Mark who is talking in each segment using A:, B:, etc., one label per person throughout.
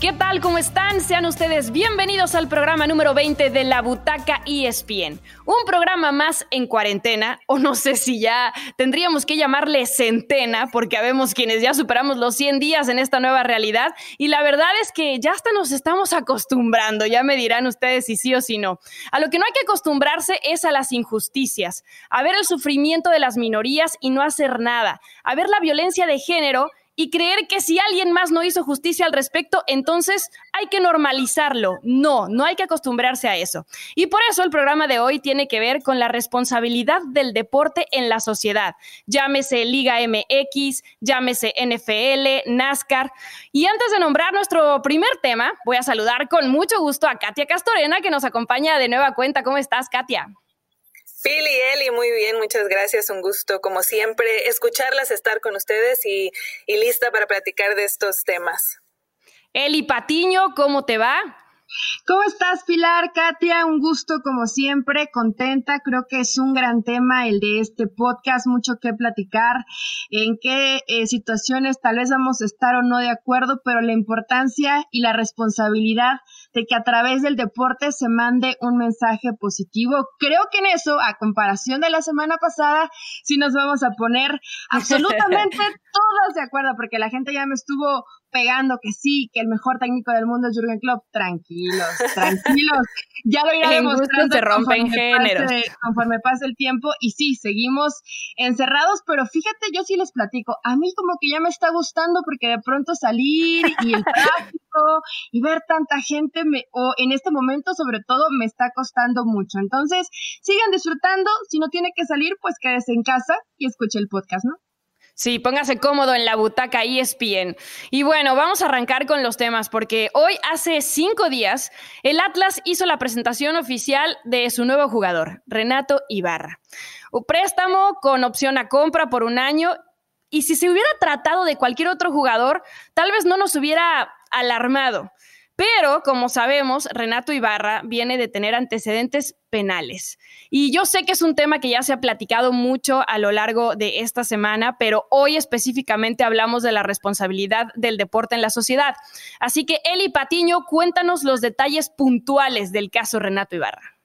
A: ¿Qué tal? ¿Cómo están? Sean ustedes bienvenidos al programa número 20 de La Butaca ESPN. Un programa más en cuarentena, o no sé si ya tendríamos que llamarle centena, porque habemos quienes ya superamos los 100 días en esta nueva realidad. Y la verdad es que ya hasta nos estamos acostumbrando, ya me dirán ustedes si sí o si no. A lo que no hay que acostumbrarse es a las injusticias, a ver el sufrimiento de las minorías y no hacer nada, a ver la violencia de género y creer que si alguien más no hizo justicia al respecto, entonces hay que normalizarlo. No, no hay que acostumbrarse a eso. Y por eso el programa de hoy tiene que ver con la responsabilidad del deporte en la sociedad. Llámese Liga MX, llámese NFL, NASCAR. Y antes de nombrar nuestro primer tema, voy a saludar con mucho gusto a Katia Castorena, que nos acompaña de nueva cuenta. ¿Cómo estás, Katia?
B: Phil y Eli, muy bien, muchas gracias, un gusto como siempre escucharlas, estar con ustedes y, y lista para platicar de estos temas.
A: Eli Patiño, ¿cómo te va?
C: ¿Cómo estás, Pilar? Katia, un gusto como siempre, contenta. Creo que es un gran tema el de este podcast, mucho que platicar, en qué eh, situaciones tal vez vamos a estar o no de acuerdo, pero la importancia y la responsabilidad de que a través del deporte se mande un mensaje positivo. Creo que en eso, a comparación de la semana pasada, sí nos vamos a poner absolutamente todos de acuerdo, porque la gente ya me estuvo pegando que sí, que el mejor técnico del mundo es Jürgen Klopp. Tranquilos, tranquilos. Ya lo irá demostrando
A: se rompen géneros.
C: Pase, conforme pase el tiempo. Y sí, seguimos encerrados, pero fíjate, yo sí les platico. A mí como que ya me está gustando porque de pronto salir y el tráfico y ver tanta gente, me, o en este momento sobre todo, me está costando mucho. Entonces, sigan disfrutando. Si no tiene que salir, pues quédese en casa y escuche el podcast, ¿no?
A: Sí, póngase cómodo en la butaca ESPN. Y bueno, vamos a arrancar con los temas porque hoy, hace cinco días, el Atlas hizo la presentación oficial de su nuevo jugador, Renato Ibarra. Un préstamo con opción a compra por un año. Y si se hubiera tratado de cualquier otro jugador, tal vez no nos hubiera alarmado. Pero, como sabemos, Renato Ibarra viene de tener antecedentes penales. Y yo sé que es un tema que ya se ha platicado mucho a lo largo de esta semana, pero hoy específicamente hablamos de la responsabilidad del deporte en la sociedad. Así que, Eli Patiño, cuéntanos los detalles puntuales del caso Renato Ibarra.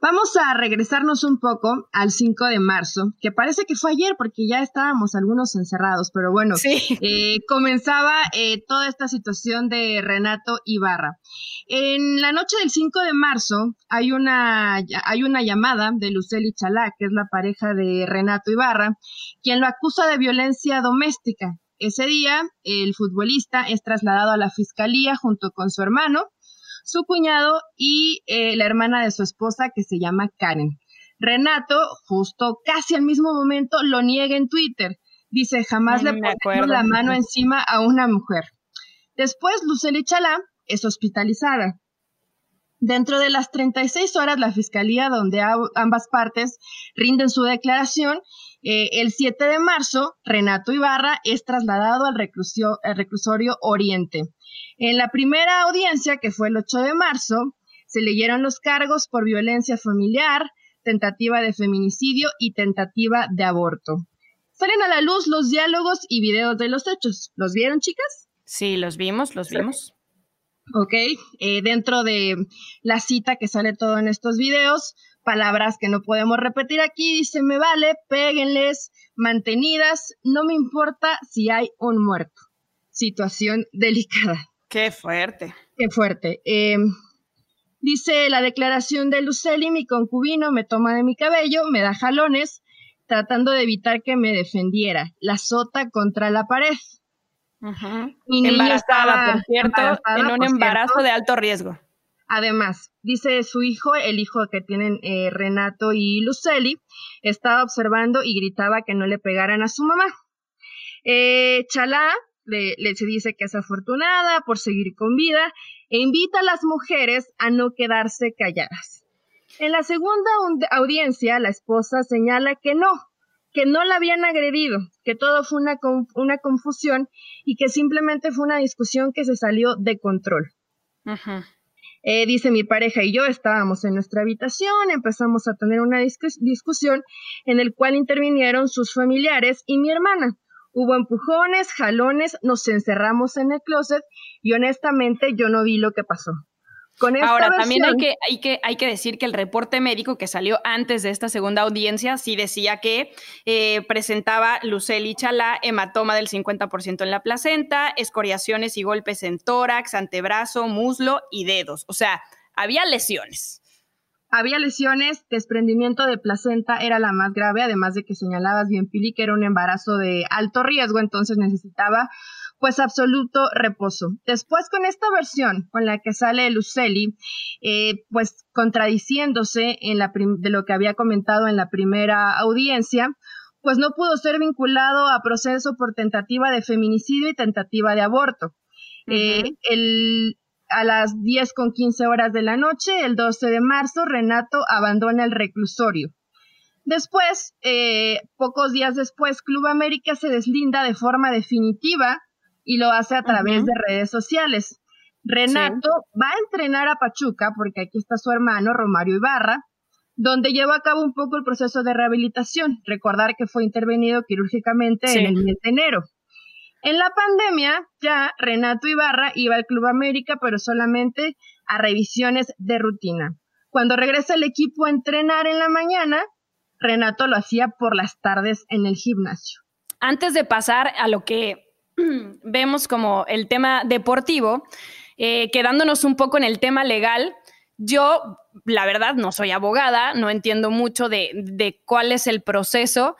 C: Vamos a regresarnos un poco al 5 de marzo, que parece que fue ayer porque ya estábamos algunos encerrados, pero bueno, eh, comenzaba eh, toda esta situación de Renato Ibarra. En la noche del 5 de marzo hay una, hay una llamada de Luceli Chalá, que es la pareja de Renato Ibarra, quien lo acusa de violencia doméstica. Ese día, el futbolista es trasladado a la fiscalía junto con su hermano, su cuñado y eh, la hermana de su esposa que se llama Karen. Renato, justo casi al mismo momento, lo niega en Twitter. Dice, jamás le pongo la mano encima a una mujer. Después, Lucely Chalá es hospitalizada. Dentro de las 36 horas, la fiscalía, donde ambas partes rinden su declaración, eh, el 7 de marzo, Renato Ibarra es trasladado al, al reclusorio Oriente. En la primera audiencia, que fue el 8 de marzo, se leyeron los cargos por violencia familiar, tentativa de feminicidio y tentativa de aborto. Salen a la luz los diálogos y videos de los hechos. ¿Los vieron, chicas?
A: Sí, los vimos, los vimos.
C: Ok, eh, dentro de la cita que sale todo en estos videos, palabras que no podemos repetir aquí, dice, me vale, péguenles, mantenidas, no me importa si hay un muerto. Situación delicada.
A: Qué fuerte.
C: Qué fuerte. Eh, dice la declaración de Luceli, mi concubino me toma de mi cabello, me da jalones, tratando de evitar que me defendiera. La sota contra la pared.
A: Embarazada, por cierto, en un embarazo de alto riesgo.
C: Además, dice su hijo, el hijo que tienen eh, Renato y Luceli, estaba observando y gritaba que no le pegaran a su mamá. Eh, Chalá le, se dice que es afortunada por seguir con vida e invita a las mujeres a no quedarse calladas. En la segunda audiencia, la esposa señala que no, que no la habían agredido, que todo fue una, una confusión y que simplemente fue una discusión que se salió de control. Eh, dice mi pareja y yo estábamos en nuestra habitación, empezamos a tener una discusión en el cual intervinieron sus familiares y mi hermana. Hubo empujones, jalones, nos encerramos en el closet y honestamente yo no vi lo que pasó.
A: Ahora, también hay que, hay, que, hay que decir que el reporte médico que salió antes de esta segunda audiencia sí decía que eh, presentaba Luceli Chalá hematoma del 50% en la placenta, escoriaciones y golpes en tórax, antebrazo, muslo y dedos. O sea, había lesiones.
C: Había lesiones, desprendimiento de placenta era la más grave, además de que señalabas bien, Pili, que era un embarazo de alto riesgo, entonces necesitaba pues absoluto reposo. Después con esta versión con la que sale Luceli, eh, pues contradiciéndose en la de lo que había comentado en la primera audiencia, pues no pudo ser vinculado a proceso por tentativa de feminicidio y tentativa de aborto. Eh, el, a las 10 con 15 horas de la noche, el 12 de marzo, Renato abandona el reclusorio. Después, eh, pocos días después, Club América se deslinda de forma definitiva y lo hace a través de redes sociales. Renato va a entrenar a Pachuca, porque aquí está su hermano Romario Ibarra, donde lleva a cabo un poco el proceso de rehabilitación. Recordar que fue intervenido quirúrgicamente en el mes de enero. En la pandemia, ya Renato Ibarra iba al Club América, pero solamente a revisiones de rutina. Cuando regresa el equipo a entrenar en la mañana, Renato lo hacía por las tardes en el gimnasio.
A: Antes de pasar a lo que vemos como el tema deportivo, eh, quedándonos un poco en el tema legal, yo, la verdad, no soy abogada, no entiendo mucho de, de cuál es el proceso,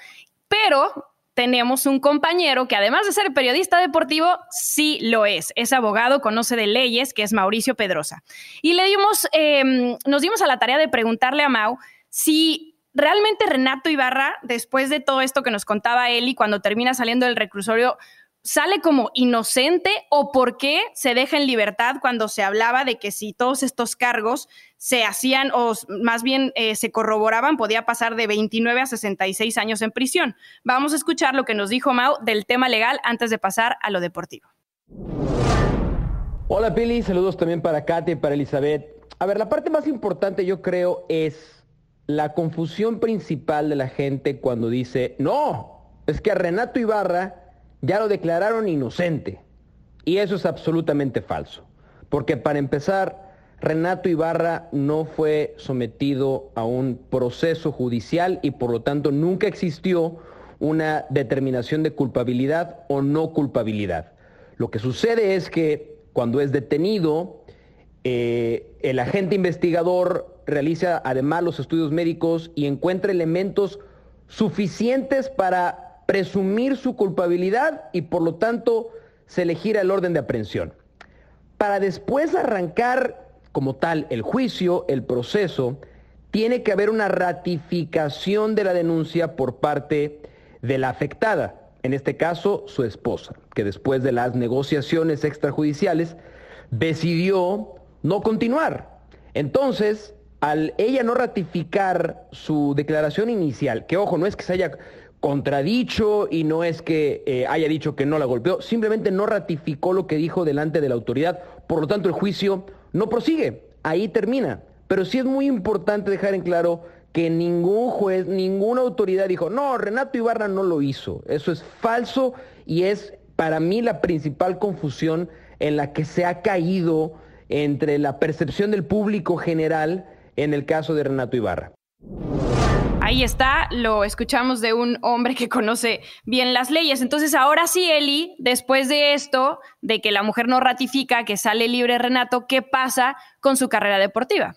A: pero tenemos un compañero que además de ser periodista deportivo, sí lo es. Es abogado, conoce de leyes, que es Mauricio Pedrosa. Y le dimos, em, nos dimos a la tarea de preguntarle a Mau si realmente Renato Ibarra, después de todo esto que nos contaba él y cuando termina saliendo del reclusorio, sale como inocente o por qué se deja en libertad cuando se hablaba de que si todos estos cargos se hacían o más bien eh, se corroboraban, podía pasar de 29 a 66 años en prisión. Vamos a escuchar lo que nos dijo Mau del tema legal antes de pasar a lo deportivo.
D: Hola Pili, saludos también para Katy y para Elizabeth. A ver, la parte más importante yo creo es la confusión principal de la gente cuando dice, no, es que a Renato Ibarra ya lo declararon inocente. Y eso es absolutamente falso. Porque para empezar, Renato Ibarra no fue sometido a un proceso judicial y por lo tanto nunca existió una determinación de culpabilidad o no culpabilidad. Lo que sucede es que cuando es detenido, eh, el agente investigador realiza además los estudios médicos y encuentra elementos suficientes para presumir su culpabilidad y por lo tanto se le gira el orden de aprehensión. Para después arrancar como tal el juicio, el proceso, tiene que haber una ratificación de la denuncia por parte de la afectada, en este caso su esposa, que después de las negociaciones extrajudiciales decidió no continuar. Entonces, al ella no ratificar su declaración inicial, que ojo, no es que se haya contradicho y no es que eh, haya dicho que no la golpeó, simplemente no ratificó lo que dijo delante de la autoridad, por lo tanto el juicio no prosigue, ahí termina. Pero sí es muy importante dejar en claro que ningún juez, ninguna autoridad dijo, no, Renato Ibarra no lo hizo. Eso es falso y es para mí la principal confusión en la que se ha caído entre la percepción del público general en el caso de Renato Ibarra.
A: Ahí está, lo escuchamos de un hombre que conoce bien las leyes. Entonces, ahora sí, Eli, después de esto, de que la mujer no ratifica que sale libre Renato, ¿qué pasa con su carrera deportiva?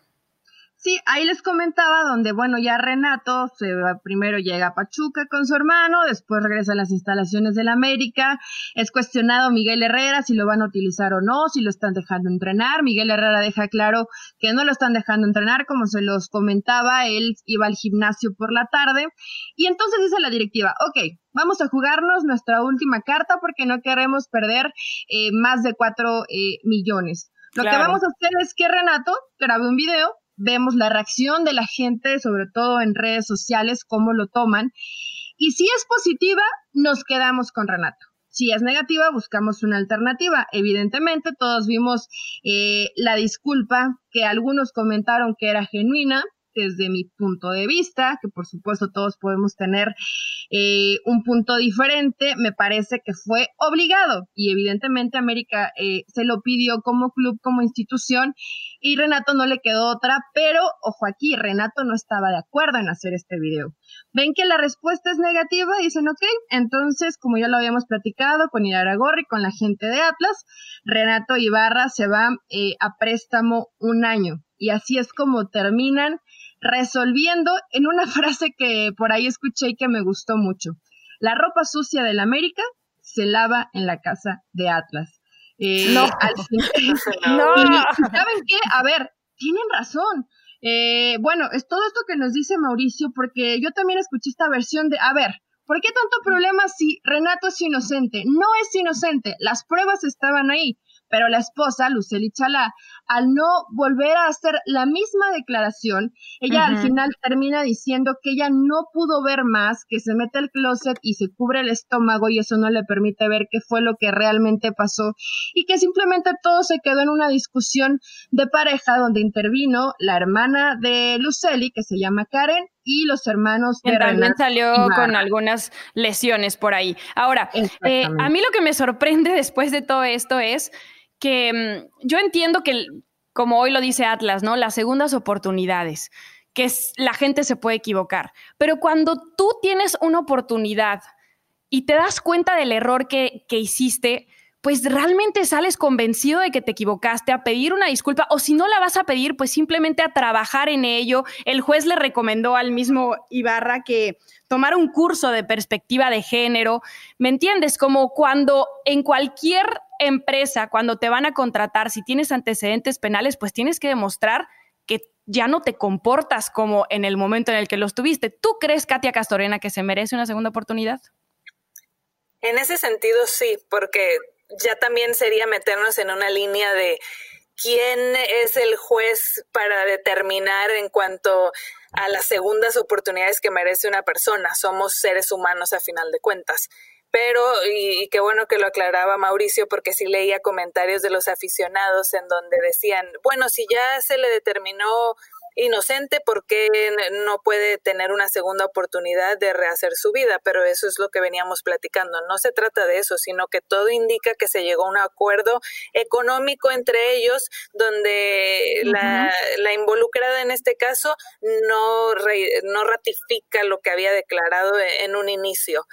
C: Sí, ahí les comentaba donde, bueno, ya Renato se primero llega a Pachuca con su hermano, después regresa a las instalaciones del América. Es cuestionado Miguel Herrera si lo van a utilizar o no, si lo están dejando entrenar. Miguel Herrera deja claro que no lo están dejando entrenar, como se los comentaba, él iba al gimnasio por la tarde. Y entonces dice la directiva, ok, vamos a jugarnos nuestra última carta porque no queremos perder eh, más de cuatro eh, millones. Lo que vamos a hacer es que Renato grabe un video vemos la reacción de la gente, sobre todo en redes sociales, cómo lo toman. Y si es positiva, nos quedamos con Renato. Si es negativa, buscamos una alternativa. Evidentemente, todos vimos eh, la disculpa que algunos comentaron que era genuina, desde mi punto de vista, que por supuesto todos podemos tener eh, un punto diferente, me parece que fue obligado y evidentemente América eh, se lo pidió como club, como institución y Renato no le quedó otra, pero ojo aquí, Renato no estaba de acuerdo en hacer este video. Ven que la respuesta es negativa, dicen, ok, entonces, como ya lo habíamos platicado con Iraragorri, con la gente de Atlas, Renato Ibarra se va eh, a préstamo un año. Y así es como terminan resolviendo en una frase que por ahí escuché y que me gustó mucho. La ropa sucia del América se lava en la casa de Atlas. Eh, no. ¿Saben qué? A ver, tienen razón. Eh, bueno, es todo esto que nos dice Mauricio, porque yo también escuché esta versión de, a ver, ¿por qué tanto problema si Renato es inocente? No es inocente, las pruebas estaban ahí. Pero la esposa, Luceli Chalá, al no volver a hacer la misma declaración, ella al final termina diciendo que ella no pudo ver más, que se mete al closet y se cubre el estómago y eso no le permite ver qué fue lo que realmente pasó. Y que simplemente todo se quedó en una discusión de pareja donde intervino la hermana de Luceli, que se llama Karen, y los hermanos
A: de También salió con algunas lesiones por ahí. Ahora, eh, a mí lo que me sorprende después de todo esto es que mm, yo entiendo que, como hoy lo dice Atlas, ¿no? Las segundas oportunidades, que la gente se puede equivocar, pero cuando tú tienes una oportunidad y te das cuenta del error que, que hiciste, pues realmente sales convencido de que te equivocaste, a pedir una disculpa, o si no la vas a pedir, pues simplemente a trabajar en ello. El juez le recomendó al mismo Ibarra que tomara un curso de perspectiva de género. ¿Me entiendes? Como cuando en cualquier empresa, cuando te van a contratar, si tienes antecedentes penales, pues tienes que demostrar que ya no te comportas como en el momento en el que los tuviste. ¿Tú crees, Katia Castorena, que se merece una segunda oportunidad?
B: En ese sentido, sí, porque ya también sería meternos en una línea de quién es el juez para determinar en cuanto a las segundas oportunidades que merece una persona. Somos seres humanos a final de cuentas. Pero, y, qué bueno que lo aclaraba Mauricio, porque sí leía comentarios de los aficionados en donde decían, bueno, si ya se le determinó inocente porque no puede tener una segunda oportunidad de rehacer su vida, pero eso es lo que veníamos platicando. No se trata de eso, sino que todo indica que se llegó a un acuerdo económico entre ellos donde la, la, involucrada en este caso no, no ratifica lo que había declarado en un inicio.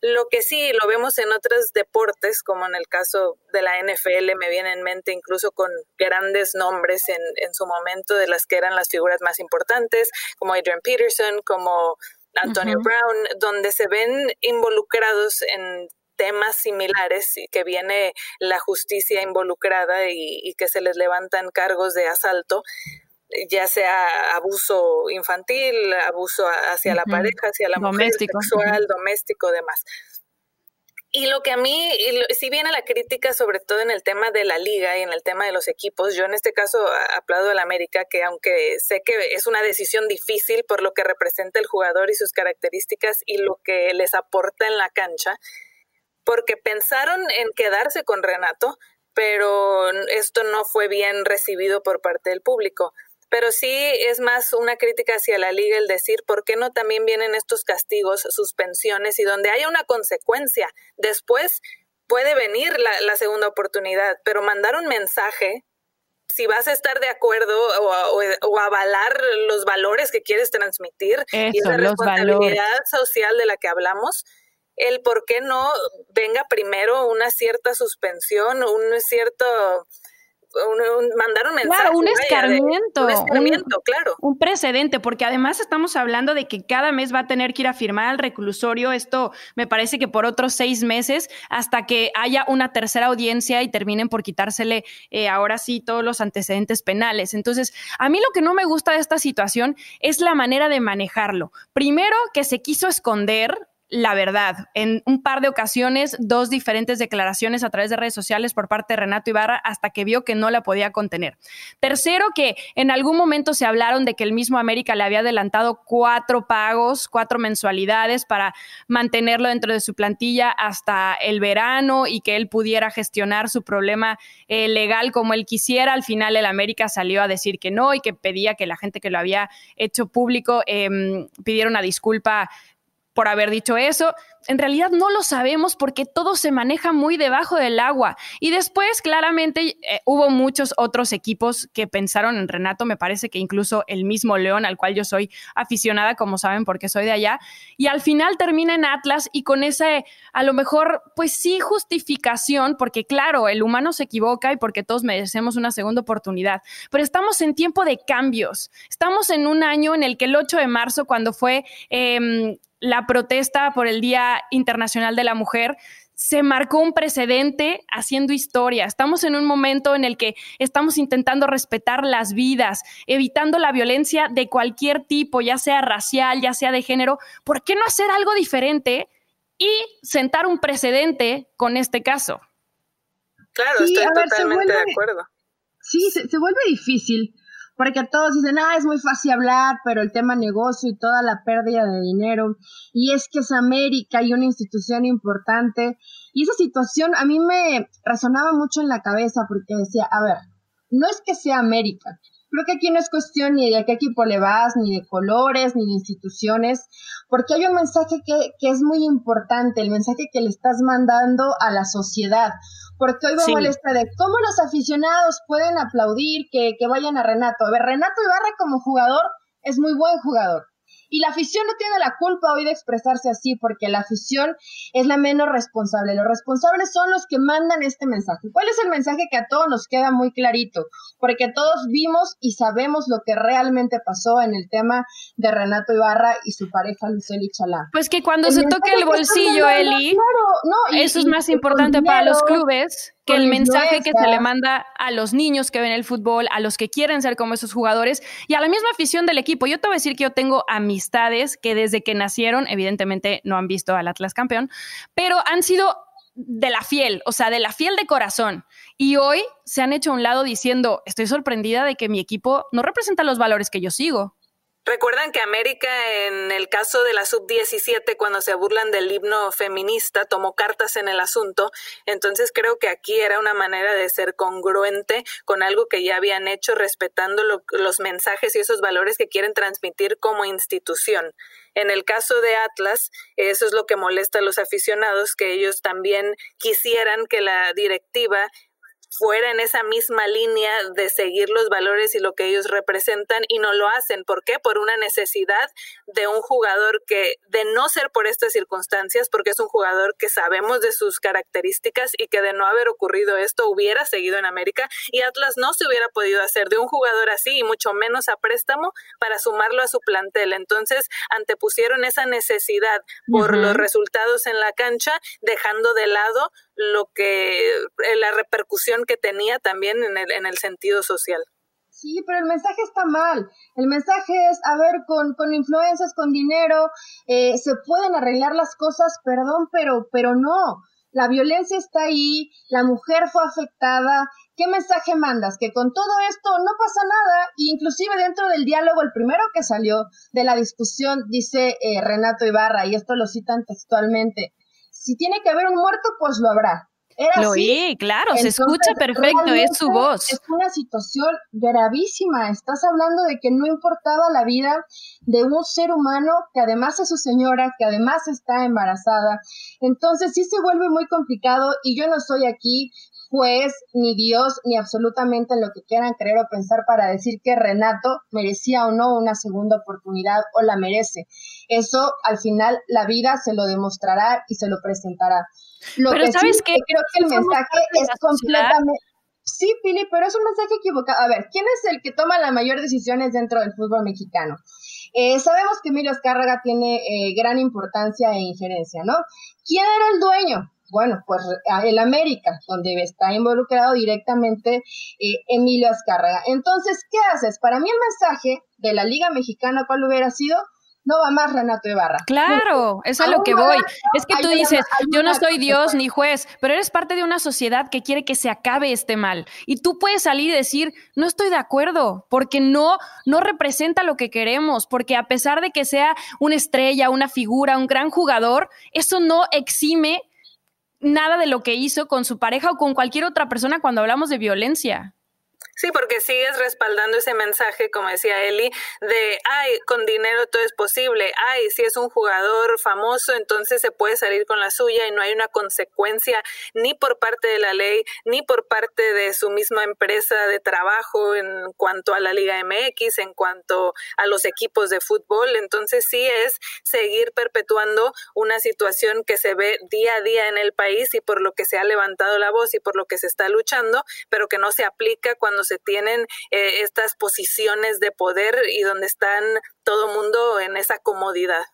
B: Lo que sí lo vemos en otros deportes, como en el caso de la NFL, me viene en mente incluso con grandes nombres en, en su momento de las que eran las figuras más importantes, como Adrian Peterson, como Antonio Brown, donde se ven involucrados en temas similares y que viene la justicia involucrada y, y que se les levantan cargos de asalto ya sea abuso infantil, abuso hacia la pareja, hacia la mujer, sexual, doméstico, demás. Y lo que a mí, si viene la crítica sobre todo en el tema de la liga y en el tema de los equipos, yo en este caso aplaudo al América que aunque sé que es una decisión difícil por lo que representa el jugador y sus características y lo que les aporta en la cancha, porque pensaron en quedarse con Renato, pero esto no fue bien recibido por parte del público pero sí es más una crítica hacia la liga el decir por qué no también vienen estos castigos, suspensiones y donde haya una consecuencia. Después puede venir la, segunda oportunidad, pero mandar un mensaje, si vas a estar de acuerdo o, avalar los valores que quieres transmitir y la responsabilidad social de la que hablamos, el por qué no venga primero una cierta suspensión, un cierto un, mandar un mensaje.
A: Claro, un escarmiento.
B: un escarmiento, claro.
A: Un precedente, porque además estamos hablando de que cada mes va a tener que ir a firmar al reclusorio. Esto me parece que por otros seis meses, hasta que haya una tercera audiencia y terminen por quitársele eh, ahora sí todos los antecedentes penales. Entonces, a mí lo que no me gusta de esta situación es la manera de manejarlo. Primero, que se quiso esconder la verdad. En un par de ocasiones, dos diferentes declaraciones a través de redes sociales por parte de Renato Ibarra hasta que vio que no la podía contener. Tercero, que en algún momento se hablaron de que el mismo América le había adelantado cuatro pagos, cuatro mensualidades para mantenerlo dentro de su plantilla hasta el verano y que él pudiera gestionar su problema eh, legal como él quisiera. Al final el América salió a decir que no y que pedía que la gente que lo había hecho público em, pidiera una disculpa por haber dicho eso. En realidad no lo sabemos porque todo se maneja muy debajo del agua. Y después, claramente, eh, hubo muchos otros equipos que pensaron en Renato. Me parece que incluso el mismo León, al cual yo soy aficionada, como saben, porque soy de allá. Y al final termina en Atlas y con ese, a lo mejor, pues sí, justificación, porque claro, el humano se equivoca y porque todos merecemos una segunda oportunidad. Pero estamos en tiempo de cambios. Estamos en un año en el que el 8 de marzo, cuando fue em, la protesta por el Día Internacional de la Mujer, se marcó un precedente haciendo historia. Estamos en un momento en el que estamos intentando respetar las vidas, evitando la violencia de cualquier tipo, ya sea racial, ya sea de género. ¿Por qué no hacer algo diferente y sentar un precedente con este caso?
B: Claro, estoy totalmente de acuerdo.
C: Sí, se, se vuelve difícil porque todos dicen, ah, es muy fácil hablar, pero el tema negocio y toda la pérdida de dinero, y es que es América y una institución importante, y esa situación a mí me resonaba mucho en la cabeza porque decía, a ver, no es que sea América, creo que aquí no es cuestión ni de a qué equipo le vas, ni de colores, ni de instituciones, porque hay un mensaje que, que es muy importante, el mensaje que le estás mandando a la sociedad, porque hoy me molesta de cómo los aficionados pueden aplaudir que, que vayan a Renato. A ver, Renato Ibarra como jugador es muy buen jugador. Y la afición no tiene la culpa hoy de expresarse así, porque la afición es la menos responsable. Los responsables son los que mandan este mensaje. ¿Cuál es el mensaje que a todos nos queda muy clarito? Porque todos vimos y sabemos lo que realmente pasó en el tema de Renato Ibarra y su pareja Luceli Chalá.
A: Pues que cuando se toque el bolsillo, Eli, eso es más importante para los clubes que el mensaje que se le manda a los niños que ven el fútbol, a los que quieren ser como esos jugadores y a la misma afición del equipo. Yo te voy a decir que yo tengo amistades que desde que nacieron, evidentemente no han visto al Atlas campeón, pero han sido de la fiel, o sea, de la fiel de corazón. Y hoy se han hecho a un lado diciendo, estoy sorprendida de que mi equipo no representa los valores que yo sigo.
B: Recuerdan que América, en el caso de la sub-17, cuando se burlan del himno feminista, tomó cartas en el asunto. Entonces creo que aquí era una manera de ser congruente con algo que ya habían hecho, respetando los mensajes y esos valores que quieren transmitir como institución. En el caso de Atlas, eso es lo que molesta a los aficionados, que ellos también quisieran que la directiva fuera en esa misma línea de seguir los valores y lo que ellos representan y no lo hacen. ¿Por qué? Por una necesidad de un jugador que, de no ser por estas circunstancias, porque es un jugador que sabemos de sus características y que de no haber ocurrido esto hubiera seguido en América y Atlas no se hubiera podido hacer de un jugador así y mucho menos a préstamo para sumarlo a su plantel. Entonces, antepusieron esa necesidad por los resultados en la cancha, dejando de lado lo que eh, la repercusión que tenía también en el, en el sentido social.
C: Sí, pero el mensaje está mal. El mensaje es, a ver, con, con influencias, con dinero, eh, se pueden arreglar las cosas, perdón, pero, pero no. La violencia está ahí, la mujer fue afectada. ¿Qué mensaje mandas? Que con todo esto no pasa nada. inclusive dentro del diálogo, el primero que salió de la discusión, dice eh, Renato Ibarra, y esto lo citan textualmente, si tiene que haber un muerto, pues lo habrá.
A: lo oí, claro, se escucha perfecto, es su voz.
C: Es una situación gravísima. Estás hablando de que no importaba la vida de un ser humano que además es su señora, que además está embarazada. Entonces sí se vuelve muy complicado y yo no estoy aquí juez, ni Dios, ni absolutamente lo que quieran creer o pensar para decir que Renato merecía o no una segunda oportunidad o la merece. Eso al final la vida se lo demostrará y se lo presentará.
A: Lo pero sabes que
C: creo que el mensaje es completamente Sí, Pili, pero es un mensaje equivocado. A ver, ¿quién es el que toma las mayores decisiones dentro del fútbol mexicano? Eh, sabemos que Emilio Escárraga tiene eh, gran importancia e injerencia, ¿no? ¿Quién era el dueño? Bueno, pues el América, donde está involucrado directamente eh, Emilio Azcárraga. Entonces, ¿qué haces? Para mí el mensaje de la Liga Mexicana, ¿cuál hubiera sido? no va más Renato Ibarra.
A: Claro, es a lo que voy. Es que tú dices, yo no soy Dios ni juez, pero eres parte de una sociedad que quiere que se acabe este mal. Y tú puedes salir y decir, no estoy de acuerdo, porque no, no representa lo que queremos, porque a pesar de que sea una estrella, una figura, un gran jugador, eso no exime nada de lo que hizo con su pareja o con cualquier otra persona cuando hablamos de violencia.
B: Sí, porque sigues respaldando ese mensaje, como decía Eli, de, ay, con dinero todo es posible, ay, si es un jugador famoso, entonces se puede salir con la suya y no hay una consecuencia ni por parte de la ley, ni por parte de su misma empresa de trabajo en cuanto a la Liga MX, en cuanto a los equipos de fútbol. Entonces sí es seguir perpetuando una situación que se ve día a día en el país y por lo que se ha levantado la voz y por lo que se está luchando, pero que no se aplica cuando se tienen eh, estas posiciones de poder y donde están todo mundo en esa comodidad.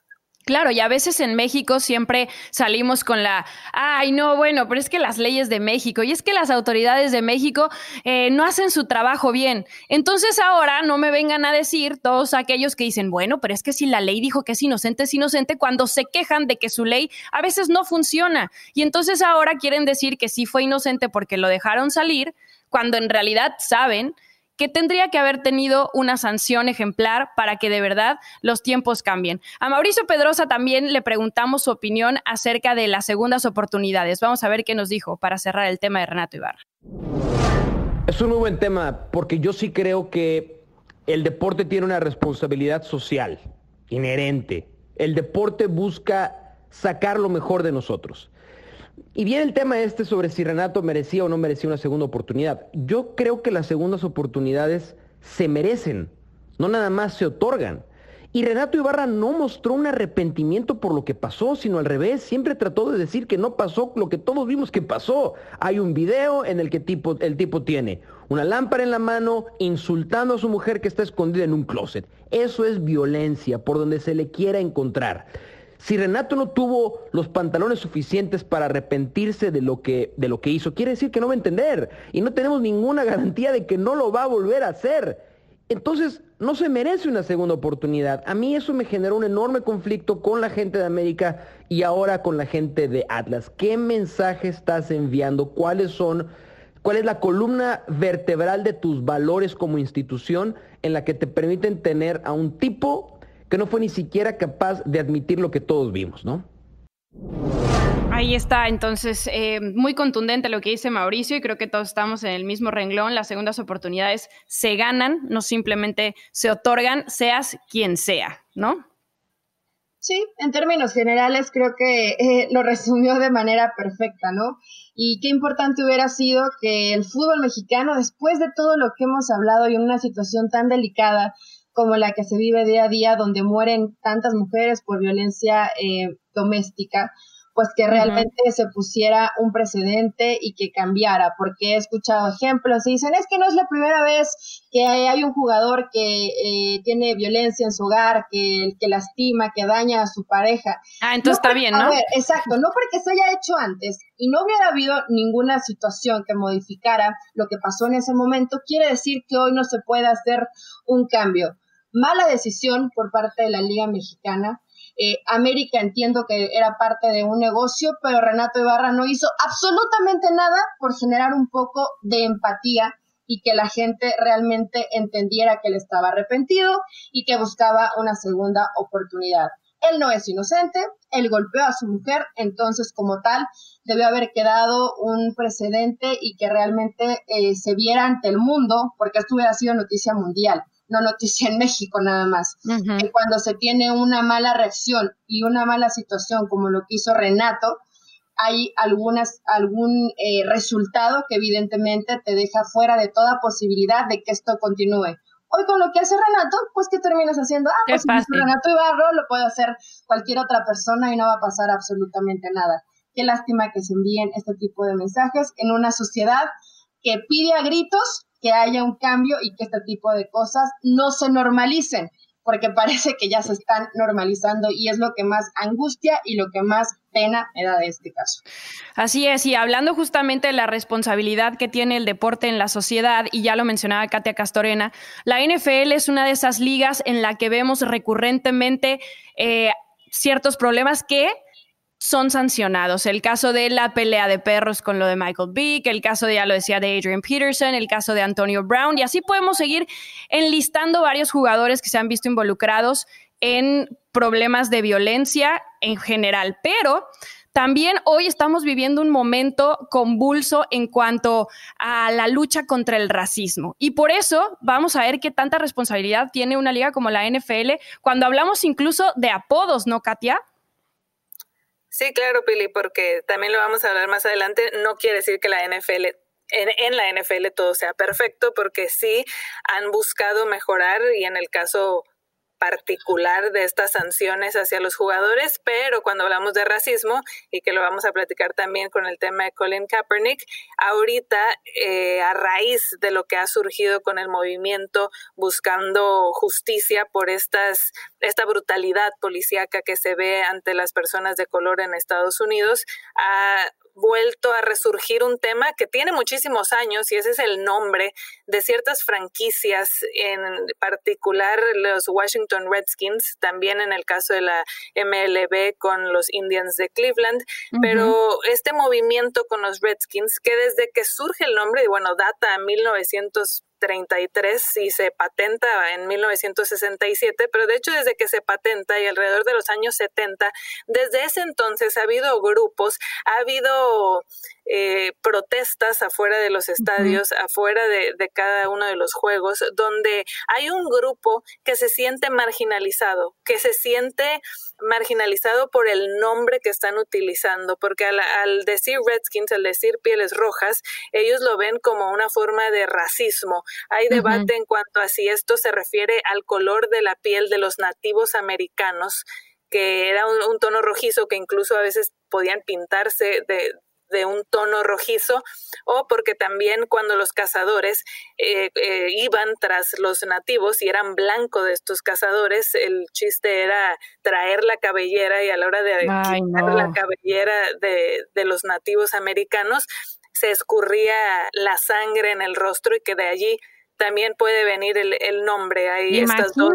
A: Claro, y a veces en México siempre salimos con la, ay, no, bueno, pero es que las leyes de México y es que las autoridades de México eh, no hacen su trabajo bien. Entonces ahora no me vengan a decir todos aquellos que dicen, bueno, pero es que si la ley dijo que es inocente, es inocente, cuando se quejan de que su ley a veces no funciona. Y entonces ahora quieren decir que sí fue inocente porque lo dejaron salir, cuando en realidad saben que tendría que haber tenido una sanción ejemplar para que de verdad los tiempos cambien. A Mauricio Pedrosa también le preguntamos su opinión acerca de las segundas oportunidades. Vamos a ver qué nos dijo para cerrar el tema de Renato Ibarra.
D: Es un muy buen tema porque yo sí creo que el deporte tiene una responsabilidad social inherente. El deporte busca sacar lo mejor de nosotros. Y viene el tema este sobre si Renato merecía o no merecía una segunda oportunidad. Yo creo que las segundas oportunidades se merecen, no nada más se otorgan. Y Renato Ibarra no mostró un arrepentimiento por lo que pasó, sino al revés, siempre trató de decir que no pasó lo que todos vimos que pasó. Hay un video en el que el tipo tiene una lámpara en la mano insultando a su mujer que está escondida en un closet. Eso es violencia por donde se le quiera encontrar. Si Renato no tuvo los pantalones suficientes para arrepentirse de lo que, de lo que hizo, quiere decir que no va a entender y no tenemos ninguna garantía de que no lo va a volver a hacer. Entonces, no se merece una segunda oportunidad. A mí eso me generó un enorme conflicto con la gente de América y ahora con la gente de Atlas. ¿Qué mensaje estás enviando? ¿Cuáles son, cuál es la columna vertebral de tus valores como institución en la que te permiten tener a un tipo que no fue ni siquiera capaz de admitir lo que todos vimos, ¿no?
A: Ahí está, entonces, eh, muy contundente lo que dice Mauricio y creo que todos estamos en el mismo renglón. Las segundas oportunidades se ganan, no simplemente se otorgan, seas quien sea, ¿no?
C: Sí, en términos generales creo que eh, lo resumió de manera perfecta, ¿no? Y qué importante hubiera sido que el fútbol mexicano, después de todo lo que hemos hablado y en una situación tan delicada, como la que se vive día a día, donde mueren tantas mujeres por violencia eh, doméstica, pues que realmente se pusiera un precedente y que cambiara, porque he escuchado ejemplos y dicen, es que no es la primera vez que hay un jugador que eh, tiene violencia en su hogar, que, que lastima, que daña a su pareja.
A: Ah, entonces está bien, ¿no?
C: A ver, exacto, no porque se haya hecho antes y no hubiera habido ninguna situación que modificara lo que pasó en ese momento, quiere decir que hoy no se puede hacer un cambio mala decisión por parte de la Liga Mexicana. Eh, América entiendo que era parte de un negocio, pero Renato Ibarra no hizo absolutamente nada por generar un poco de empatía y que la gente realmente entendiera que él estaba arrepentido y que buscaba una segunda oportunidad. Él no es inocente, él golpeó a su mujer, entonces como tal debió haber quedado un precedente y que realmente eh, se viera ante el mundo, porque esto hubiera sido noticia mundial no noticia en México nada más. que cuando se tiene una mala reacción y una mala situación como lo que hizo Renato, hay algunas, algún eh, resultado que evidentemente te deja fuera de toda posibilidad de que esto continúe. Hoy con lo que hace Renato, pues ¿qué terminas haciendo? Ah, pues Renato Ibarro lo puede hacer cualquier otra persona y no va a pasar absolutamente nada. Qué lástima que se envíen este tipo de mensajes en una sociedad que pide a gritos que haya un cambio y que este tipo de cosas no se normalicen. porque parece que ya se están normalizando y es lo que más angustia y lo que más pena me da de este caso.
A: Así es, y hablando justamente de la responsabilidad que tiene el deporte en la sociedad, y ya lo mencionaba Katia Castorena, la NFL es una de esas ligas en la que vemos recurrentemente eh, ciertos problemas que son sancionados. El caso de la pelea de perros con lo de Michael Vick, el caso de, ya lo decía, de Adrian Peterson, el caso de Antonio Brown, y así podemos seguir enlistando varios jugadores que se han visto involucrados en problemas de violencia en general. Pero también hoy estamos viviendo un momento convulso en cuanto a la lucha contra el racismo. Y por eso vamos a ver qué tanta responsabilidad tiene una liga como la NFL cuando hablamos incluso de apodos, ¿no, Katia?
B: Sí, claro, Pili, porque también lo vamos a hablar más adelante. No quiere decir que la NFL en, en, la NFL todo sea perfecto, porque sí han buscado mejorar y en el caso particular de estas sanciones hacia los jugadores, pero cuando hablamos de racismo, y que lo vamos a platicar también con el tema de Colin Kaepernick, ahorita eh, a raíz de lo que ha surgido con el movimiento buscando justicia por estas, esta brutalidad policíaca que se ve ante las personas de color en Estados Unidos, ha vuelto a resurgir un tema que tiene muchísimos años y ese es el nombre de ciertas franquicias, en particular los Washington Redskins, también en el caso de la MLB con los Indians de Cleveland, pero este movimiento con los Redskins, que desde que surge el nombre, y bueno, data a 1900 33 y se patenta en 1967, pero de hecho desde que se patenta y alrededor de los años 70, desde ese entonces ha habido grupos, ha habido eh, protestas afuera de los estadios, afuera de, de, cada uno de los juegos, donde hay un grupo que se siente marginalizado, que se siente marginalizado por el nombre que están utilizando, porque al, al decir Redskins, al decir pieles rojas, ellos lo ven como una forma de racismo. Hay debate en cuanto a si esto se refiere al color de la piel de los nativos americanos que era un, un, tono rojizo que incluso a veces podían pintarse de, de un tono rojizo o porque también cuando los cazadores eh, eh, iban tras los nativos y eran blanco de estos cazadores, el chiste era traer la cabellera y a la hora de quitar la cabellera de, de los nativos americanos se escurría la sangre en el rostro y que de allí también puede venir el, el nombre. Hay
A: Imagínate, estas dos,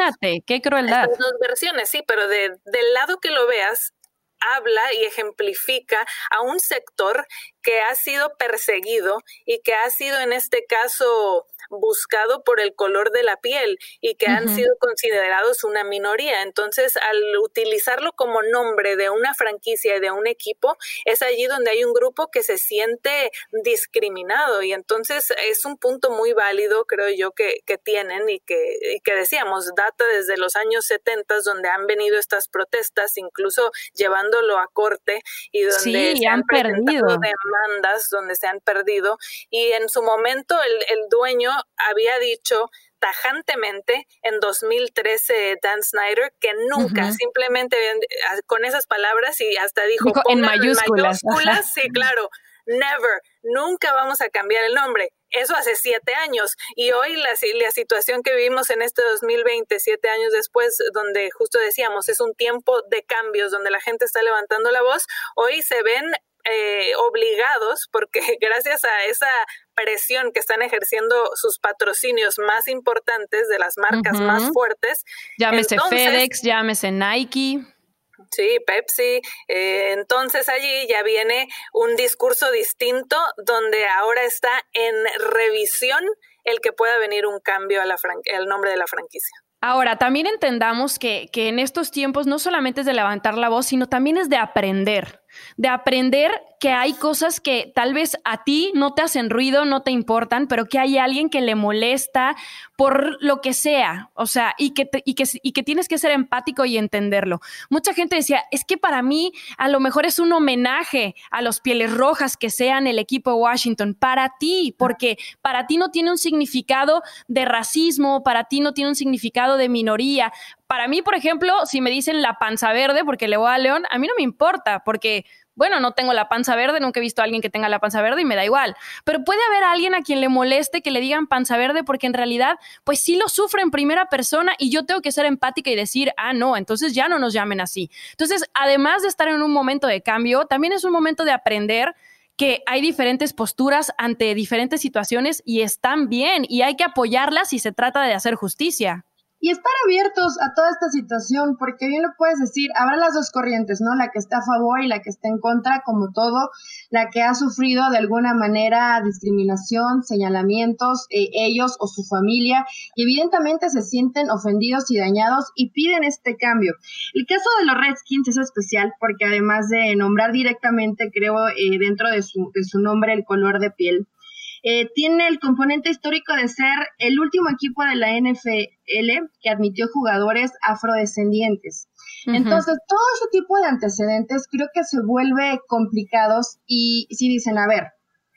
A: qué crueldad.
B: Estas dos versiones, sí, pero de, del lado que lo veas, habla y ejemplifica a un sector que ha sido perseguido y que ha sido en este caso buscado por el color de la piel y que han sido considerados una minoría. Entonces, al utilizarlo como nombre de una franquicia y de un equipo, es allí donde hay un grupo que se siente discriminado. Y entonces es un punto muy válido, creo yo, que, que tienen y que, y que decíamos, data desde los años 70 donde han venido estas protestas, incluso llevándolo a corte y donde se han, perdido. demandas, donde se han perdido. Y en su momento el, el dueño había dicho tajantemente en 2013 Dan Snyder que nunca, simplemente ah, con esas palabras y hasta dijo,
A: en mayúsculas.
B: sí, claro, never, nunca vamos a cambiar el nombre. Eso hace siete años. Y hoy la, la situación que vivimos en este 2020, siete años después, donde justo decíamos, es un tiempo de cambios, donde la gente está levantando la voz, hoy se ven eh, obligados, porque gracias a esa presión que están ejerciendo sus patrocinios más importantes de las marcas más fuertes.
A: Llámese FedEx, llámese Nike.
B: Sí, Pepsi. Eh, entonces allí ya viene un discurso distinto donde ahora está en revisión el que pueda venir un cambio al nombre de la franquicia.
A: Ahora, también entendamos que, que en estos tiempos no solamente es de levantar la voz, sino también es de aprender de aprender que hay cosas que tal vez a ti no te hacen ruido, no te importan, pero que hay alguien que le molesta por lo que sea, o sea, y que, y que, y que tienes que ser empático y entenderlo. Mucha gente decía, es que para mí a lo mejor es un homenaje a los pieles rojas que sean el equipo Washington, para ti, porque para ti no tiene un significado de racismo, para ti no tiene un significado de minoría, para mí, por ejemplo, si me dicen la panza verde porque le voy a León, a mí no me importa, porque bueno, no tengo la panza verde, nunca he visto a alguien que tenga la panza verde y me da igual. Pero puede haber alguien a quien le moleste que le digan panza verde porque en realidad, pues sí lo sufre en primera persona y yo tengo que ser empática y decir, ah, no, entonces ya no nos llamen así. Entonces, además de estar en un momento de cambio, también es un momento de aprender que hay diferentes posturas ante diferentes situaciones y están bien y hay que apoyarlas si se trata de hacer justicia
C: y estar abiertos a toda esta situación, porque bien lo puedes decir, habrá las dos corrientes, ¿no? La que está a favor y la que está en contra, como todo, la que ha sufrido de alguna manera discriminación, señalamientos, eh, ellos o su familia, y evidentemente se sienten ofendidos y dañados y piden este cambio. El caso de los Redskins es especial porque además de nombrar directamente, creo, eh, dentro de su, de su nombre el color de piel, eh, tiene el componente histórico de ser el último equipo de la NFL que admitió jugadores afrodescendientes. Entonces, todo ese tipo de antecedentes creo que se vuelve complicados y si dicen, a ver,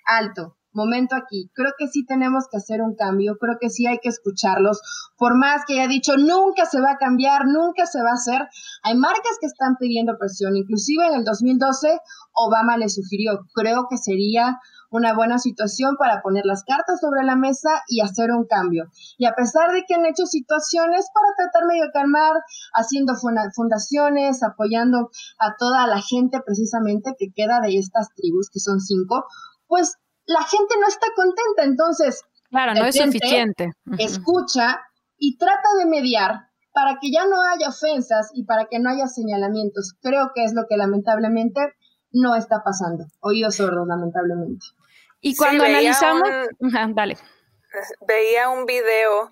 C: alto, momento aquí. Creo que sí tenemos que hacer un cambio, creo que sí hay que escucharlos. Por más que haya dicho, nunca se va a cambiar, nunca se va a hacer, hay marcas que están pidiendo presión. Inclusive en el 2012, Obama le sugirió, creo que sería una buena situación para poner las cartas sobre la mesa y hacer un cambio. Y a pesar de que han hecho situaciones para tratar medio calmar, haciendo fundaciones, apoyando a toda la gente precisamente que queda de estas tribus, que son cinco, pues la gente no está contenta. Entonces,
A: claro, no es suficiente.
C: Escucha y trata de mediar para que ya no haya ofensas y para que no haya señalamientos. Creo que es lo que lamentablemente no está pasando. Oídos sordos, lamentablemente.
A: Y cuando analizamos, dale.
B: Veía un video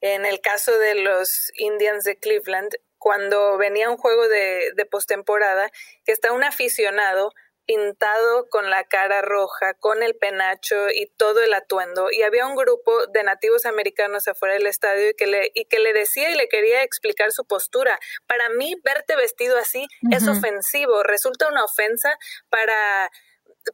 B: en el caso de los Indians de Cleveland, cuando venía un juego de, de postemporada, que está un aficionado pintado con la cara roja, con el penacho y todo el atuendo. Y había un grupo de nativos americanos afuera del estadio y que le, y que le decía y le quería explicar su postura. Para mí, verte vestido así es ofensivo, resulta una ofensa para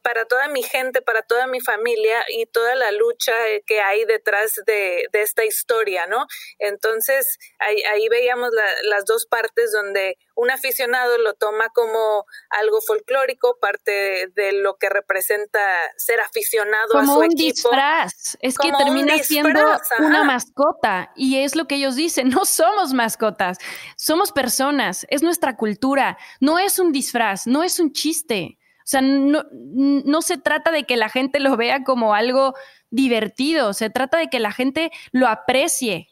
B: para toda mi gente, para toda mi familia y toda la lucha eh, que hay detrás de, esta historia, ¿no? Entonces, ahí, veíamos las dos partes donde un aficionado lo toma como algo folclórico, parte de, lo que representa ser aficionado
A: como
B: a su
A: un disfraz. Es que termina siendo una mascota y es lo que ellos dicen, no somos mascotas, somos personas, es nuestra cultura, no es un disfraz, no es un chiste. O sea, no, no se trata de que la gente lo vea como algo divertido, se trata de que la gente lo aprecie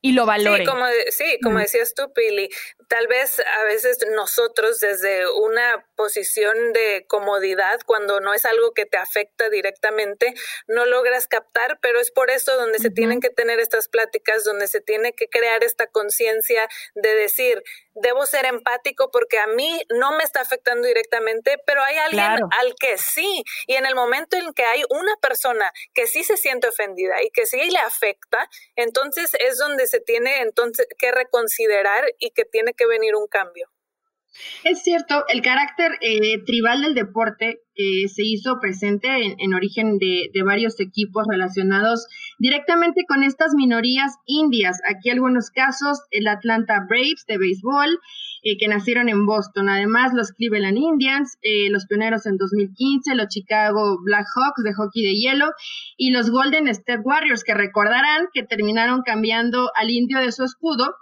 A: y lo valore.
B: Sí, como, sí, como decías tú, Pili, tal vez a veces nosotros desde una posición de comodidad, cuando no es algo que te afecta directamente, no logras captar, pero es por eso donde se tienen que tener estas pláticas, donde se tiene que crear esta conciencia de decir, debo ser empático porque a mí no me está afectando directamente, pero hay alguien al que sí. Y en el momento en que hay una persona que sí se siente ofendida y que sí le afecta, entonces es donde se tiene entonces que reconsiderar y que tiene que venir un cambio.
C: Es cierto, el carácter eh, tribal del deporte eh, se hizo presente en, origen de, varios equipos relacionados directamente con estas minorías indias. Aquí algunos casos, el Atlanta Braves de béisbol, eh, que nacieron en Boston. Además, los Cleveland Indians, los pioneros en 2015, los Chicago Blackhawks de hockey de hielo y los Golden State Warriors, que recordarán que terminaron cambiando al indio de su escudo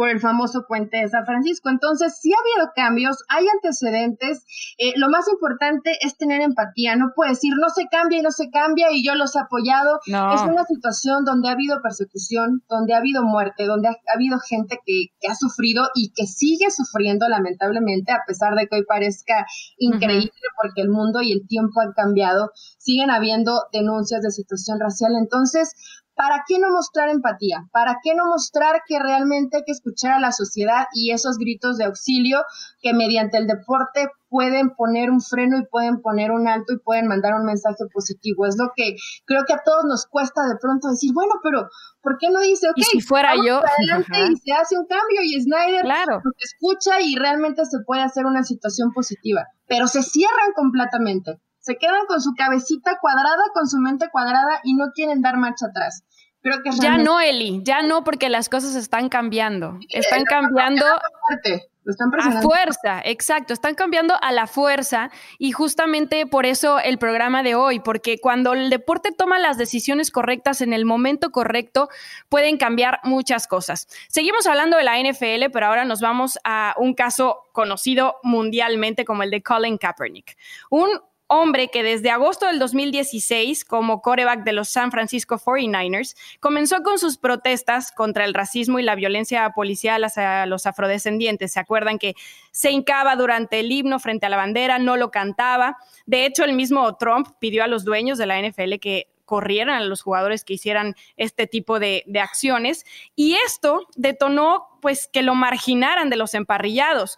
C: por el famoso puente de San Francisco. Entonces, sí ha habido cambios, hay antecedentes. Eh, lo más importante es tener empatía. No puede decir, no se cambia y no se cambia y yo los he apoyado. Es una situación donde ha habido persecución, donde ha habido muerte, donde ha, habido gente que, ha sufrido y que sigue sufriendo lamentablemente, a pesar de que hoy parezca increíble porque el mundo y el tiempo han cambiado, siguen habiendo denuncias de situación racial. Entonces, ¿para qué no mostrar empatía? ¿Para qué no mostrar que realmente hay que escuchar a la sociedad y esos gritos de auxilio que mediante el deporte pueden poner un freno y pueden poner un alto y pueden mandar un mensaje positivo? Es lo que creo que a todos nos cuesta de pronto decir, bueno, pero ¿por qué no dice, ok,
A: si fuera yo,
C: adelante y se hace un cambio y Snyder claro. escucha y realmente se puede hacer una situación positiva? Pero se cierran completamente se quedan con su cabecita cuadrada, con su mente cuadrada y no quieren dar marcha atrás. Creo que
A: ya no, Eli, ya no, porque las cosas están cambiando. están cambiando a fuerza, exacto, están cambiando a la fuerza y justamente por eso el programa de hoy, porque cuando el deporte toma las decisiones correctas en el momento correcto, pueden cambiar muchas cosas. Seguimos hablando de la NFL, pero ahora nos vamos a un caso conocido mundialmente como el de Colin Kaepernick, un hombre que desde agosto del 2016, como coreback de los San Francisco 49ers, comenzó con sus protestas contra el racismo y la violencia policial hacia los afrodescendientes. ¿Se acuerdan que se hincaba durante el himno frente a la bandera, no lo cantaba? De hecho, el mismo Trump pidió a los dueños de la NFL que corrieran a los jugadores que hicieran este tipo de, de, acciones y esto detonó pues que lo marginaran de los emparrillados.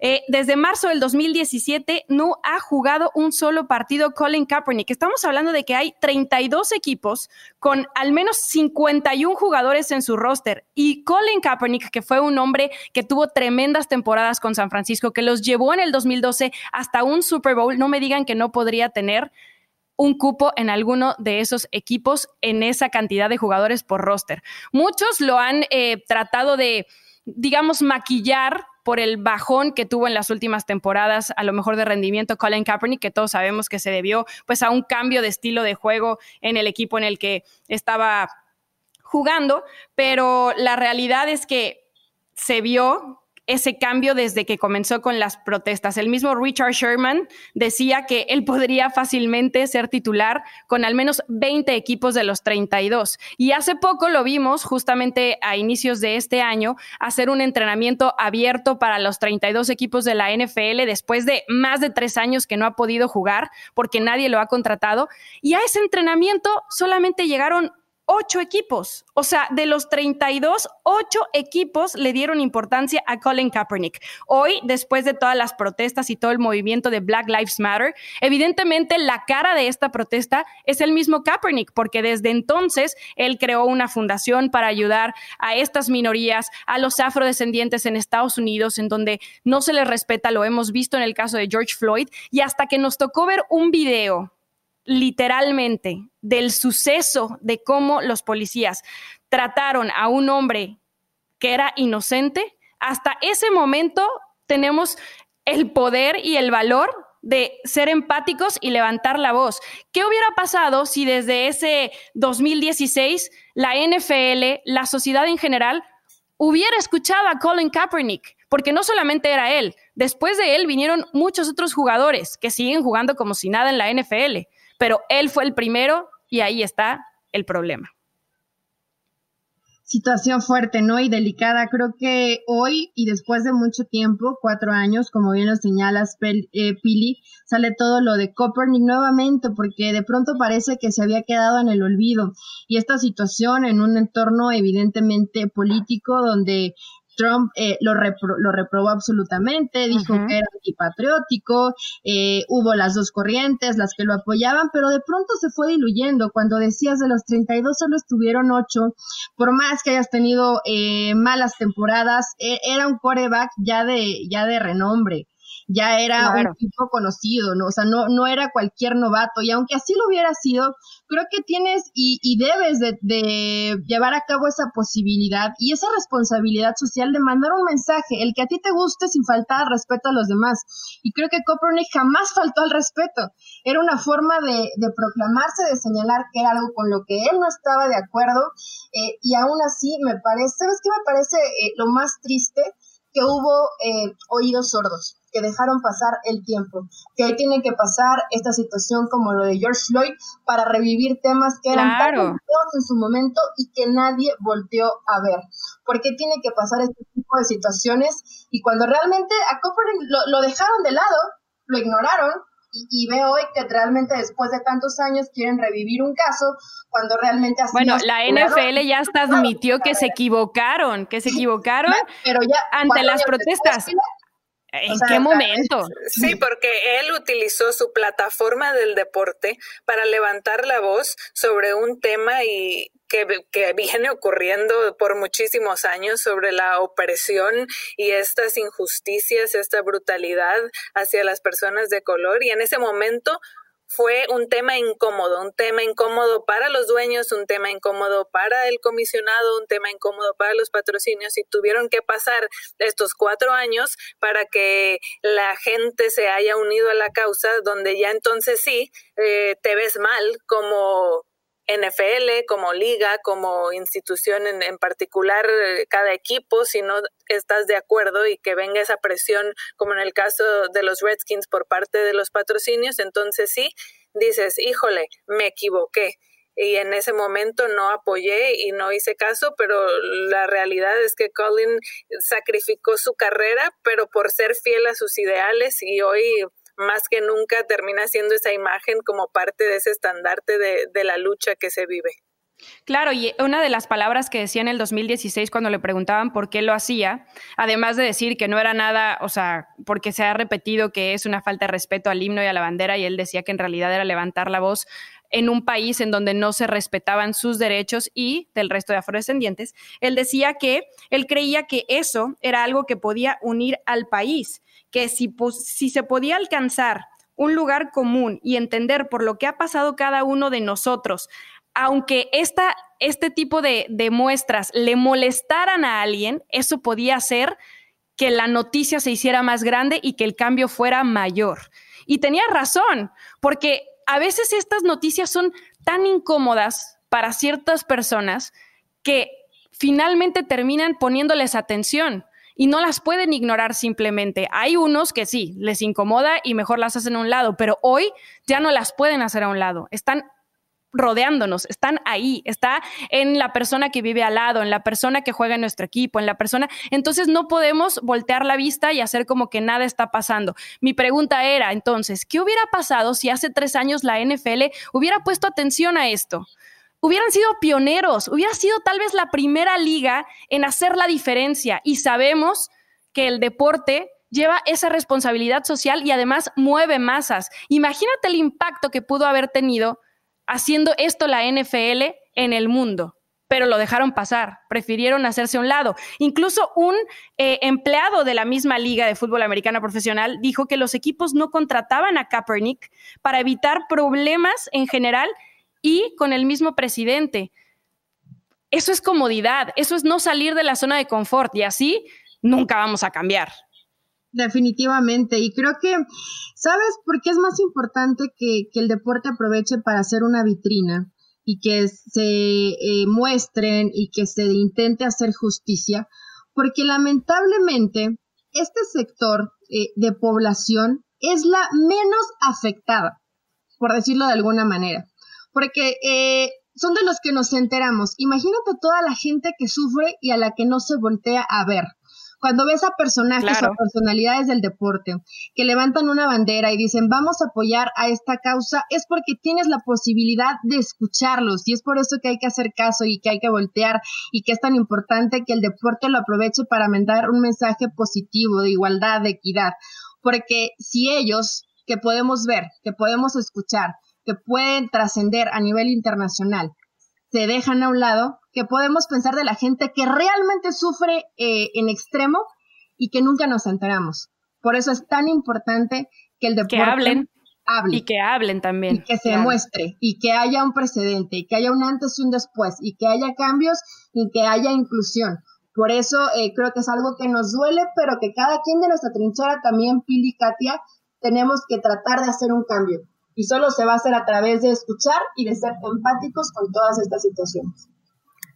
A: Eh, desde marzo del 2017 no ha jugado un solo partido Colin Kaepernick. Estamos hablando de que hay 32 equipos con al menos 51 jugadores en su roster. Y Colin Kaepernick, que fue un hombre que tuvo tremendas temporadas con San Francisco, que los llevó en el 2012 hasta un Super Bowl, no me digan que no podría tener un cupo en alguno de esos equipos en esa cantidad de jugadores por roster. Muchos lo han eh, tratado de, digamos, maquillar por el bajón que tuvo en las últimas temporadas, a lo mejor de rendimiento Colin Kaepernick, que todos sabemos que se debió pues a un cambio de estilo de juego en el equipo en el que estaba jugando, pero la realidad es que se vio ese cambio desde que comenzó con las protestas. El mismo Richard Sherman decía que él podría fácilmente ser titular con al menos 20 equipos de los 32. Y hace poco lo vimos, justamente a inicios de este año, hacer un entrenamiento abierto para los 32 equipos de la NFL después de más de tres años que no ha podido jugar porque nadie lo ha contratado. Y a ese entrenamiento solamente llegaron ocho equipos. O sea, de los 32, ocho equipos le dieron importancia a Colin Kaepernick. Hoy, después de todas las protestas y todo el movimiento de Black Lives Matter, evidentemente la cara de esta protesta es el mismo Kaepernick, porque desde entonces él creó una fundación para ayudar a estas minorías, a los afrodescendientes en Estados Unidos, en donde no se les respeta, lo hemos visto en el caso de George Floyd, y hasta que nos tocó ver un video literalmente del suceso de cómo los policías trataron a un hombre que era inocente, hasta ese momento tenemos el poder y el valor de ser empáticos y levantar la voz. ¿Qué hubiera pasado si desde ese 2016 la NFL, la sociedad en general, hubiera escuchado a Colin Kaepernick? Porque no solamente era él, después de él vinieron muchos otros jugadores que siguen jugando como si nada en la NFL pero él fue el primero y ahí está el problema.
C: Situación fuerte, ¿no? Y delicada. Creo que hoy y después de mucho tiempo, cuatro años, como bien lo señalas, eh, Pili, sale todo lo de Copernic nuevamente, porque de pronto parece que se había quedado en el olvido. Y esta situación en un entorno evidentemente político donde Trump eh, lo, lo, reprobó absolutamente, dijo que era antipatriótico, eh, hubo las dos corrientes, las que lo apoyaban, pero de pronto se fue diluyendo. Cuando decías de los 32 solo estuvieron 8, por más que hayas tenido eh, malas temporadas, e, era un coreback ya de, ya de renombre ya era un tipo conocido, ¿no? O sea, no, no era cualquier novato. Y aunque así lo hubiera sido, creo que tienes y, y debes de, de, llevar a cabo esa posibilidad y esa responsabilidad social de mandar un mensaje, el que a ti te guste sin faltar respeto a los demás. Y creo que Copernic jamás faltó al respeto. Era una forma de, de proclamarse, de señalar que era algo con lo que él no estaba de acuerdo. Eh, y aún así, me parece, ¿sabes qué me parece eh, lo más triste? Que hubo eh, oídos sordos que dejaron pasar el tiempo, que hoy tiene que pasar esta situación como lo de George Floyd para revivir temas que eran tan en su momento y que nadie volteó a ver. ¿Por qué tiene que pasar este tipo de situaciones? Y cuando realmente a Cooper lo, dejaron de lado, lo ignoraron, y, veo hoy que realmente después de tantos años quieren revivir un caso cuando realmente así
A: Bueno, la NFL ya hasta admitió que se equivocaron, que se equivocaron pero ya, ante las protestas. ¿En qué momento?
B: Sí, porque él utilizó su plataforma del deporte para levantar la voz sobre un tema y que, viene ocurriendo por muchísimos años sobre la opresión y estas injusticias, esta brutalidad hacia las personas de color. Y en ese momento fue un tema incómodo, un tema incómodo para los dueños, un tema incómodo para el comisionado, un tema incómodo para los patrocinios y tuvieron que pasar estos cuatro años para que la gente se haya unido a la causa, donde ya entonces sí eh, te ves mal como NFL, como liga, como institución en, en, particular, eh, cada equipo, si no estás de acuerdo y que venga esa presión, como en el caso de los Redskins por parte de los patrocinios, entonces sí, dices, híjole, me equivoqué. Y en ese momento no apoyé y no hice caso, pero la realidad es que Colin sacrificó su carrera, pero por ser fiel a sus ideales y hoy más que nunca termina siendo esa imagen como parte de ese estandarte de, de la lucha que se vive.
A: Claro, y una de las palabras que decía en el 2016 cuando le preguntaban por qué lo hacía, además de decir que no era nada, o sea, porque se ha repetido que es una falta de respeto al himno y a la bandera, y él decía que en realidad era levantar la voz en un país en donde no se respetaban sus derechos y del resto de afrodescendientes, él decía que él creía que eso era algo que podía unir al país, que si, se podía alcanzar un lugar común y entender por lo que ha pasado cada uno de nosotros, aunque esta, este tipo de, de muestras le molestaran a alguien, eso podía hacer que la noticia se hiciera más grande y que el cambio fuera mayor. Y tenía razón, porque a veces estas noticias son tan incómodas para ciertas personas que finalmente terminan poniéndoles atención y no las pueden ignorar simplemente. Hay unos que sí, les incomoda y mejor las hacen a un lado, pero hoy ya no las pueden hacer a un lado. Están rodeándonos, están ahí, está en la persona que vive al lado, en la persona que juega en nuestro equipo, en la persona. Entonces no podemos voltear la vista y hacer como que nada está pasando. Mi pregunta era entonces, ¿qué hubiera pasado si hace tres años la NFL hubiera puesto atención a esto? Hubieran sido pioneros, hubiera sido tal vez la primera liga en hacer la diferencia y sabemos que el deporte lleva esa responsabilidad social y además mueve masas. Imagínate el impacto que pudo haber tenido haciendo esto la NFL en el mundo, pero lo dejaron pasar, prefirieron hacerse a un lado. Incluso un eh, empleado de la misma liga de fútbol americana profesional dijo que los equipos no contrataban a Kaepernick para evitar problemas en general y con el mismo presidente. Eso es comodidad, eso es no salir de la zona de confort y así nunca vamos a cambiar.
C: Definitivamente, y creo que, ¿sabes por qué es más importante que, el deporte aproveche para hacer una vitrina y que se eh, muestren y que se intente hacer justicia? Porque lamentablemente este sector eh, de población es la menos afectada, por decirlo de alguna manera, porque eh, son de los que nos enteramos. Imagínate toda la gente que sufre y a la que no se voltea a ver. Cuando ves a personajes o personalidades del deporte que levantan una bandera y dicen vamos a apoyar a esta causa, es porque tienes la posibilidad de escucharlos y es por eso que hay que hacer caso y que hay que voltear y que es tan importante que el deporte lo aproveche para mandar un mensaje positivo de igualdad, de equidad. Porque si ellos que podemos ver, que podemos escuchar, que pueden trascender a nivel internacional, se dejan a un lado, que podemos pensar de la gente que realmente sufre eh, en extremo y que nunca nos enteramos. Por eso es tan importante que el deporte
A: que hablen
C: hable
A: y que hablen también
C: y que se muestre y que haya un precedente y que haya un antes y un después y que haya cambios y que haya inclusión. Por eso eh, creo que es algo que nos duele, pero que cada quien de nuestra trinchera, también Pili y Katia, tenemos que tratar de hacer un cambio y solo se va a hacer a través de escuchar y de ser empáticos con todas estas situaciones.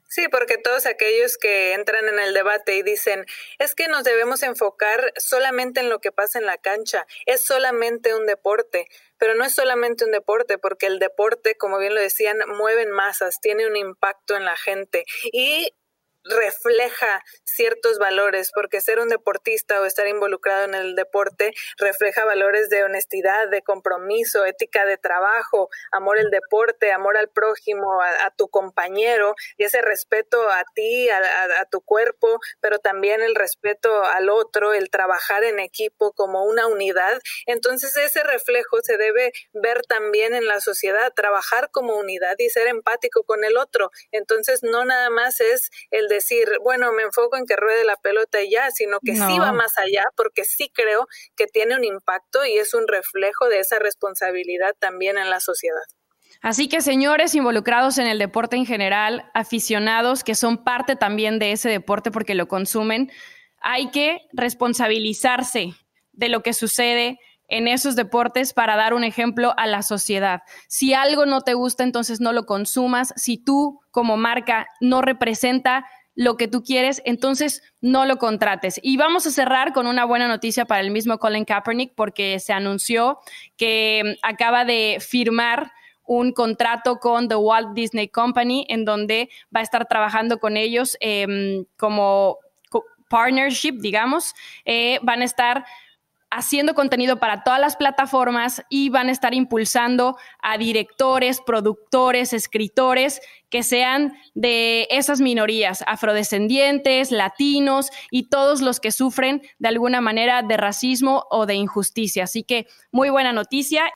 B: Sí, porque todos aquellos que entran en el debate y dicen, es que nos debemos enfocar solamente en lo que pasa en la cancha, es solamente un deporte, pero no es solamente un deporte, porque el deporte, como bien lo decían, mueve masas, tiene un impacto en la gente y refleja ciertos valores, porque ser un deportista o estar involucrado en el deporte refleja valores de honestidad, de compromiso, ética de trabajo, amor al deporte, amor al prójimo, a, tu compañero y ese respeto a ti, a, tu cuerpo, pero también el respeto al otro, el trabajar en equipo como una unidad. Entonces ese reflejo se debe ver también en la sociedad, trabajar como unidad y ser empático con el otro. Entonces no nada más es el decir, bueno, me enfoco en que ruede la pelota y ya, sino que sí va más allá, porque sí creo que tiene un impacto y es un reflejo de esa responsabilidad también en la sociedad.
A: Así que señores involucrados en el deporte en general, aficionados que son parte también de ese deporte porque lo consumen, hay que responsabilizarse de lo que sucede en esos deportes para dar un ejemplo a la sociedad. Si algo no te gusta, entonces no lo consumas. Si tú como marca no representa lo que tú quieres, entonces no lo contrates. Y vamos a cerrar con una buena noticia para el mismo Colin Kaepernick porque se anunció que mm, acaba de firmar un contrato con The Walt Disney Company en donde va a estar trabajando con ellos em, como partnership, digamos. Eh, van a estar haciendo contenido para todas las plataformas y van a estar impulsando a directores, productores, escritores que sean de esas minorías, afrodescendientes, latinos y todos los que sufren de alguna manera de racismo o de injusticia. Así que muy buena noticia.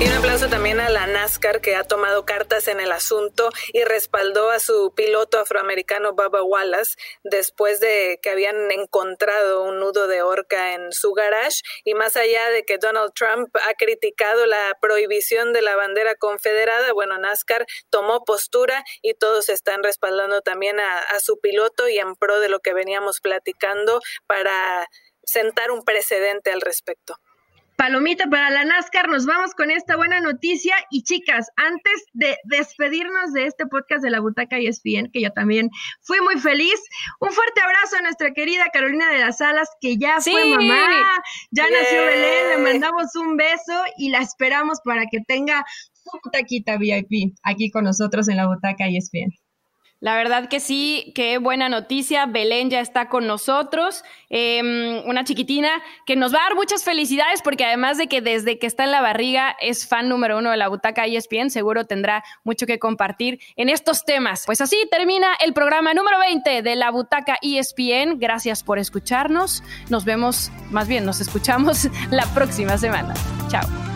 B: Y un aplauso también a la NASCAR que ha tomado cartas en el asunto y respaldó a su piloto afroamericano Baba Wallace después de que habían encontrado un nudo de horca en su garage. Y más allá de que Donald Trump ha criticado la prohibición de la bandera confederada, bueno, NASCAR tomó postura y todos están respaldando también a, a su piloto y en pro de lo que veníamos platicando para sentar un precedente al respecto
C: palomita para la NASCAR. Nos vamos con esta buena noticia. Y chicas, antes de despedirnos de este podcast de la Butaca y ESPN, que yo también fui muy feliz, un fuerte abrazo a nuestra querida Carolina de las Alas, que ya fue mamá, ya nació Belén, le mandamos un beso y la esperamos para que tenga su butaquita VIP aquí con nosotros en la Butaca y ESPN.
A: La verdad que sí, qué buena noticia. Belén ya está con nosotros, em, una chiquitina que nos va a dar muchas felicidades porque además de que desde que está en la barriga es fan número uno de la butaca ESPN, seguro tendrá mucho que compartir en estos temas. Pues así termina el programa número 20 de la butaca ESPN. Gracias por escucharnos. Nos vemos, más bien nos escuchamos la próxima semana. Chao.